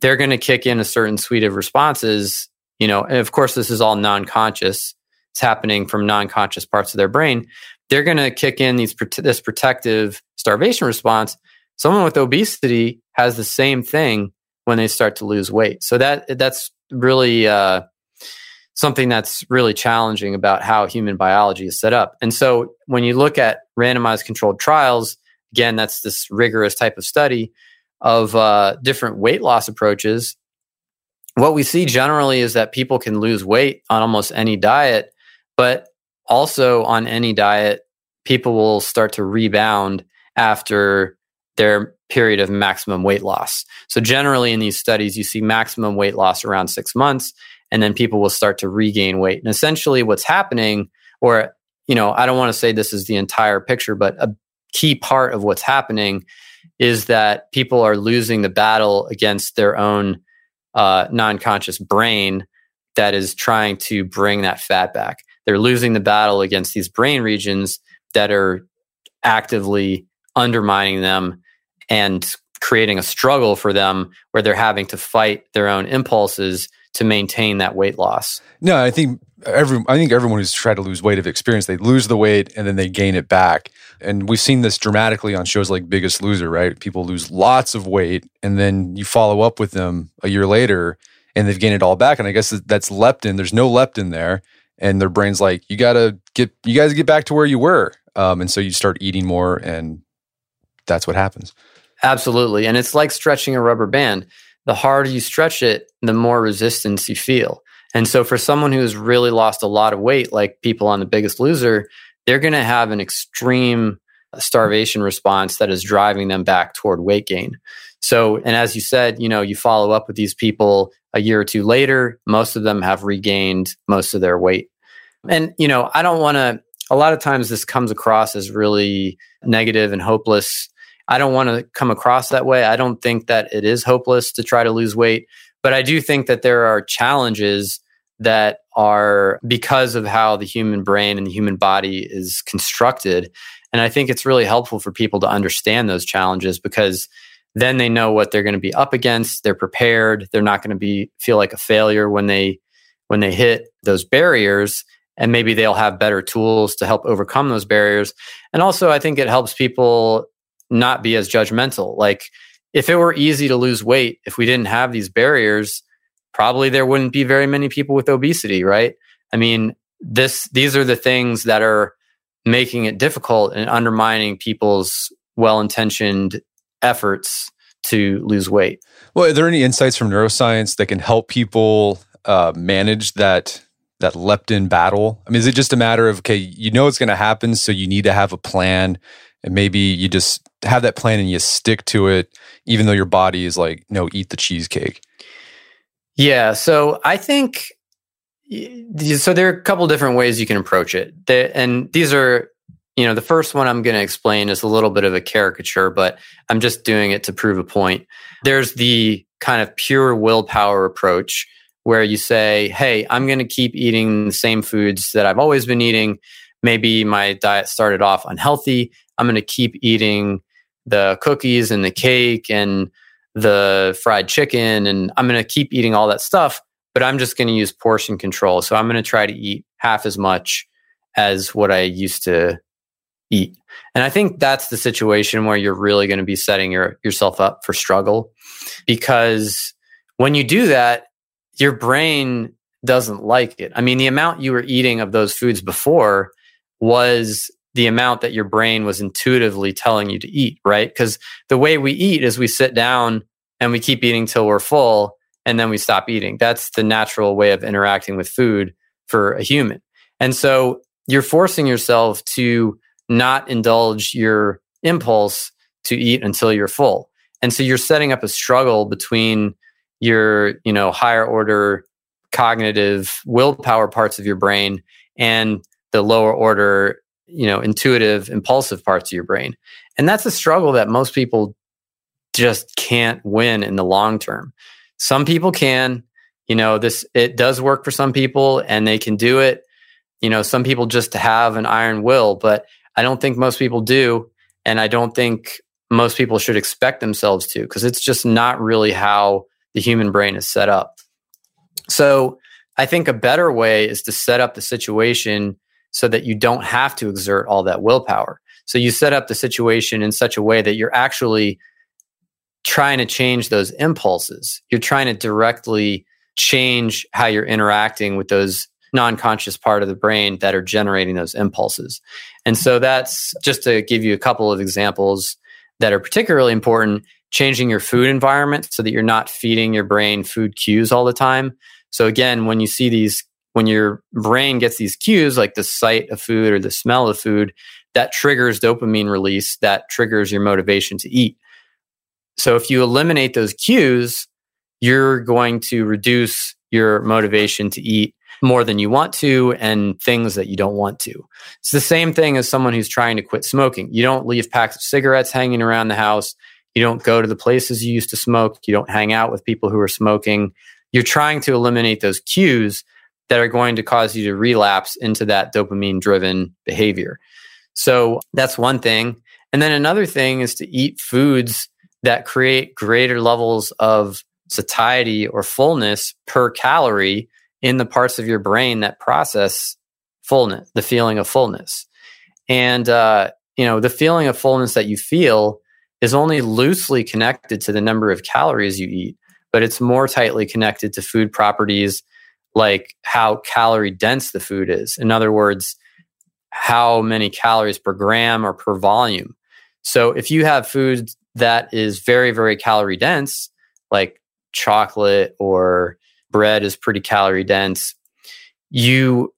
they're going to kick in a certain suite of responses. You know, and of course, this is all non conscious. It's happening from non conscious parts of their brain. They're going to kick in these this protective starvation response. Someone with obesity has the same thing when they start to lose weight. So that that's really uh, something that's really challenging about how human biology is set up. And so when you look at randomized controlled trials, again, that's this rigorous type of study of uh, different weight loss approaches. What we see generally is that people can lose weight on almost any diet, but also on any diet, people will start to rebound after their period of maximum weight loss. So, generally, in these studies, you see maximum weight loss around six months and then people will start to regain weight. And essentially, what's happening, or you know, I don't want to say this is the entire picture, but a key part of what's happening is that people are losing the battle against their own uh, non-conscious brain that is trying to bring that fat back. They're losing the battle against these brain regions that are actively undermining them and creating a struggle for them where they're having to fight their own impulses to maintain that weight loss. No, I think every I think everyone who's tried to lose weight have experienced they lose the weight and then they gain it back. And we've seen this dramatically on shows like Biggest Loser, right? People lose lots of weight and then you follow up with them a year later and they've gained it all back. And I guess that's leptin. There's no leptin there. And their brain's like, you gotta get you guys get back to where you were. Um, and so you start eating more and that's what happens. Absolutely. And it's like stretching a rubber band. The harder you stretch it, the more resistance you feel. And so for someone who's really lost a lot of weight, like people on the biggest loser, they're going to have an extreme starvation response that is driving them back toward weight gain. So, and as you said, you know, you follow up with these people a year or two later, most of them have regained most of their weight. And, you know, I don't want to, a lot of times this comes across as really negative and hopeless. I don't want to come across that way. I don't think that it is hopeless to try to lose weight, but I do think that there are challenges that are because of how the human brain and the human body is constructed. And I think it's really helpful for people to understand those challenges because then they know what they're going to be up against. They're prepared. They're not going to be feel like a failure when they when they hit those barriers and maybe they'll have better tools to help overcome those barriers. And also I think it helps people not be as judgmental. Like if it were easy to lose weight, if we didn't have these barriers, probably there wouldn't be very many people with obesity, right? I mean, this these are the things that are making it difficult and undermining people's well-intentioned efforts to lose weight. Well, are there any insights from neuroscience that can help people uh, manage that that leptin battle? I mean, is it just a matter of okay, you know it's going to happen, so you need to have a plan, and maybe you just have that plan and you stick to it, even though your body is like, no, eat the cheesecake. Yeah. So I think so. There are a couple different ways you can approach it, and these are, you know, the first one I'm going to explain is a little bit of a caricature, but I'm just doing it to prove a point. There's the kind of pure willpower approach where you say, "Hey, I'm going to keep eating the same foods that I've always been eating." Maybe my diet started off unhealthy. I'm going to keep eating the cookies and the cake and the fried chicken and I'm going to keep eating all that stuff, but I'm just going to use portion control. So I'm going to try to eat half as much as what I used to eat. And I think that's the situation where you're really going to be setting your, yourself up for struggle because when you do that, your brain doesn't like it. I mean, the amount you were eating of those foods before was the amount that your brain was intuitively telling you to eat, right? Because the way we eat is we sit down and we keep eating till we're full and then we stop eating. That's the natural way of interacting with food for a human. And so you're forcing yourself to not indulge your impulse to eat until you're full. And so you're setting up a struggle between your, you know, higher order cognitive willpower parts of your brain and the lower order you know intuitive impulsive parts of your brain. And that's a struggle that most people just can't win in the long term. Some people can you know this it does work for some people and they can do it. You know some people just have an iron will but i don't think most people do. And i don't think most people should expect themselves to because it's just not really how the human brain is set up. So i think a better way is to set up the situation so that you don't have to exert all that willpower. So you set up the situation in such a way that you're actually trying to change those impulses. You're trying to directly change how you're interacting with those non-conscious part of the brain that are generating those impulses. And so that's just to give you a couple of examples that are particularly important, changing your food environment so that you're not feeding your brain food cues all the time. So again, when you see these when your brain gets these cues like the sight of food or the smell of food, that triggers dopamine release, that triggers your motivation to eat. So if you eliminate those cues, you're going to reduce your motivation to eat. more than you want to and things that you don't want to. It's the same thing as someone who's trying to quit smoking. You don't leave packs of cigarettes hanging around the house. You don't go to the places you used to smoke. You don't hang out with people who are smoking. You're trying to eliminate those cues that are going to cause you to relapse into that dopamine driven behavior. So that's one thing. And then another thing is to eat foods that create greater levels of satiety or fullness per calorie in the parts of your brain that process fullness, the feeling of fullness. And, uh, you know, the feeling of fullness that you feel is only loosely connected to the number of calories you eat, but it's more tightly connected to food properties like how calorie dense the food is. In other words, how many calories per gram or per volume. So if you have food that is very, very calorie dense, like chocolate or bread is pretty calorie dense, you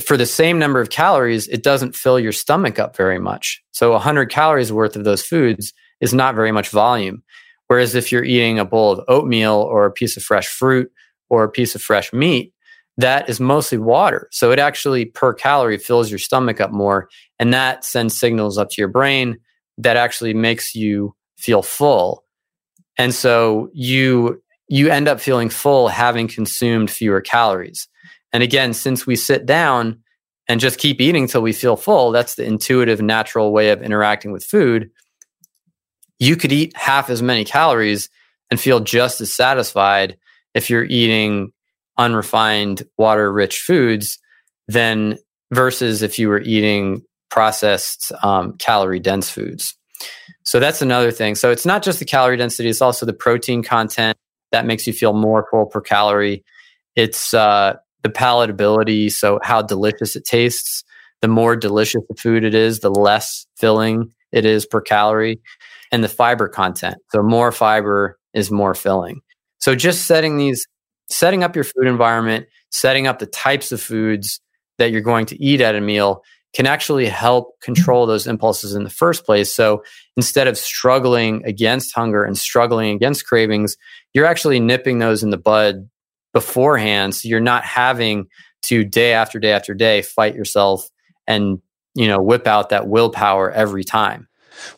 for the same number of calories, it doesn't fill your stomach up very much. So 100 calories worth of those foods is not very much volume. Whereas if you're eating a bowl of oatmeal or a piece of fresh fruit or a piece of fresh meat, that is mostly water. So it actually per calorie fills your stomach up more. And that sends signals up to your brain that actually makes you feel full. And so you you end up feeling full having consumed fewer calories. And again, since we sit down and just keep eating till we feel full, that's the intuitive, natural way of interacting with food. You could eat half as many calories and feel just as satisfied if you're eating unrefined, water rich foods then versus if you were eating processed, um, calorie dense foods. So that's another thing. So it's not just the calorie density, it's also the protein content that makes you feel more full per calorie. It's uh, the palatability, so how delicious it tastes. The more delicious the food it is, the less filling it is per calorie, and the fiber content. So more fiber is more filling. So just setting these, setting up your food environment, setting up the types of foods that you're going to eat at a meal can actually help control those impulses in the first place. So instead of struggling against hunger and struggling against cravings, you're actually nipping those in the bud beforehand. So you're not having to day after day after day fight yourself and, you know, whip out that willpower every time.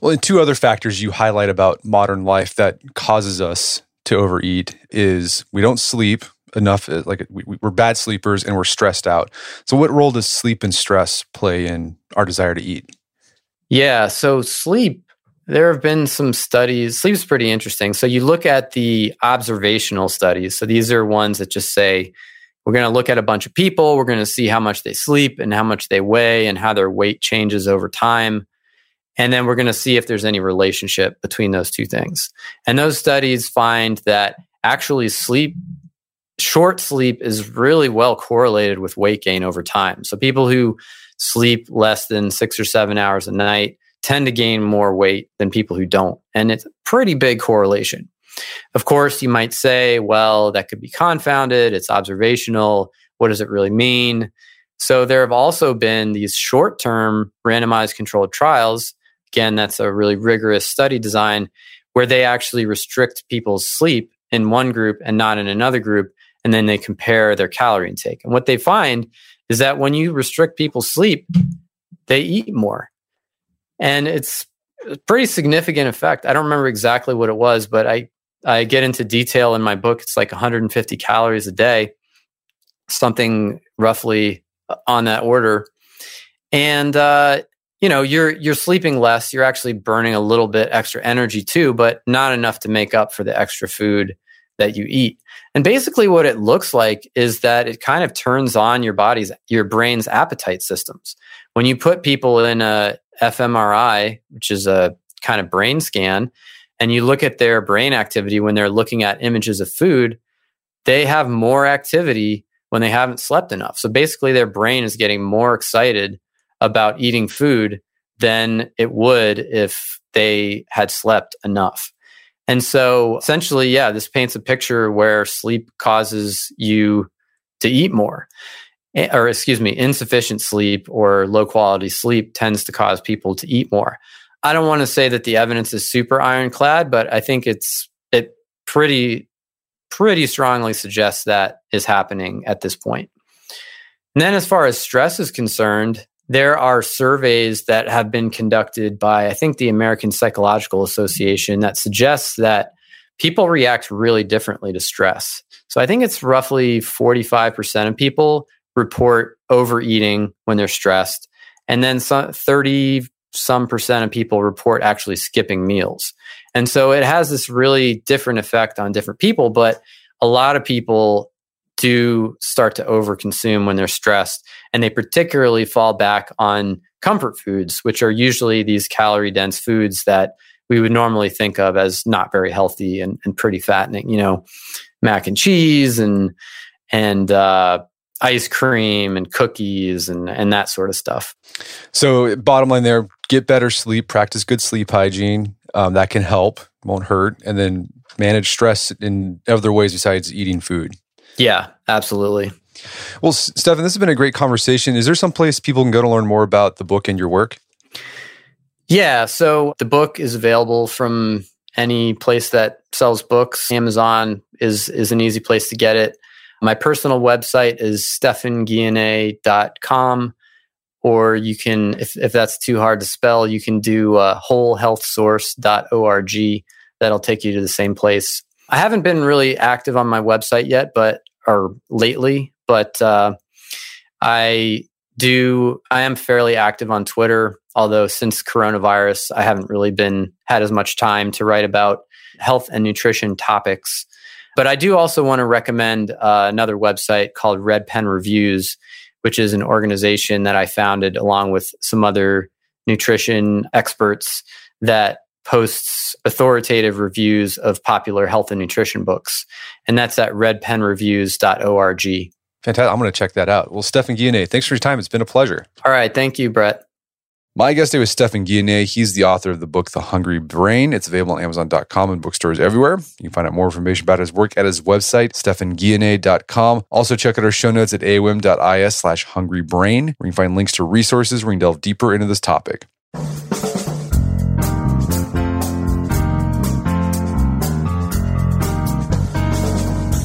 Well, and two other factors you highlight about modern life that causes us to overeat is we don't sleep enough uh, like we, we're bad sleepers and we're stressed out. So what role does sleep and stress play in our desire to eat? Yeah so sleep there have been some studies sleep's pretty interesting. So you look at the observational studies. So these are ones that just say we're going to look at a bunch of people we're going to see how much they sleep and how much they weigh and how their weight changes over time and then we're going to see if there's any relationship between those two things and those studies find that actually sleep short sleep is really well correlated with weight gain over time. So people who sleep less than six or seven hours a night tend to gain more weight than people who don't. And it's a pretty big correlation. Of course, you might say, well, that could be confounded. It's observational. What does it really mean? So there have also been these short term randomized controlled trials. Again, that's a really rigorous study design where they actually restrict people's sleep in one group and not in another group and then they compare their calorie intake. And what they find is that when you restrict people's sleep, they eat more. And it's a pretty significant effect. I don't remember exactly what it was, but I, I get into detail in my book. It's like 150 calories a day, something roughly on that order. And, uh, you know, you're, you're sleeping less. You're actually burning a little bit extra energy too, but not enough to make up for the extra food that you eat. And basically what it looks like is that it kind of turns on your body's your brain's appetite systems. When you put people in a fMRI, which is a kind of brain scan, and you look at their brain activity when they're looking at images of food, they have more activity when they haven't slept enough. So basically their brain is getting more excited about eating food than it would if they had slept enough. And so essentially, yeah, this paints a picture where sleep causes you to eat more. Eh, or, excuse me, insufficient sleep or low quality sleep tends to cause people to eat more. I don't want to say that the evidence is super ironclad, but I think it's, it pretty, pretty strongly suggests that is happening at this point. And then, as far as stress is concerned, there are surveys that have been conducted by, I think, the American Psychological Association that suggests that people react really differently to stress. So I think it's roughly 45% of people report overeating when they're stressed. And then some 30 some percent of people report actually skipping meals. And so it has this really different effect on different people, but a lot of people do start to overconsume when they're stressed. And they particularly fall back on comfort foods, which are usually these calorie dense foods that we would normally think of as not very healthy and, and pretty fattening, you know, mac and cheese and, and, uh, ice cream and cookies and, and that sort of stuff. So, bottom line there get better sleep, practice good sleep hygiene. Um, that can help, won't hurt. And then manage stress in other ways besides eating food. Yeah, absolutely. Well, Stephan, this has been a great conversation. Is there some place people can go to learn more about the book and your work? Yeah, so the book is available from any place that sells books. Amazon is is an easy place to get it. My personal website is stephanguyenet.com or you can if, if that's too hard to spell, you can do uh, wholehealthsource.org. That'll take you to the same place. I haven't been really active on my website yet, but or lately, but uh, I do. I am fairly active on Twitter. Although since coronavirus, I haven't really been had as much time to write about health and nutrition topics. But I do also want to recommend uh, another website called Red Pen Reviews, which is an organization that I founded along with some other nutrition experts that posts authoritative reviews of popular health and nutrition books. And that's at redpenreviews.org. Fantastic. I'm going to check that out. Well, Stephan Guyenet, thanks for your time. It's been a pleasure. All right. Thank you, Brett. My guest today was Stephan Guyenet. He's the author of the book, The Hungry Brain. It's available on Amazon.com and bookstores everywhere. You can find out more information about his work at his website, stephanguyenet.com. Also, check out our show notes at aom.is slash hungrybrain, where you can find links to resources where you can delve deeper into this topic.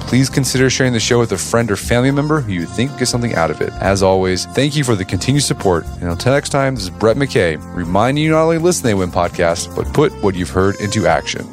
please consider sharing the show with a friend or family member who you think gets something out of it. As always, thank you for the continued support. And until next time, this is Brett McKay, reminding you not only listen to the Win podcast, but put what you've heard into action.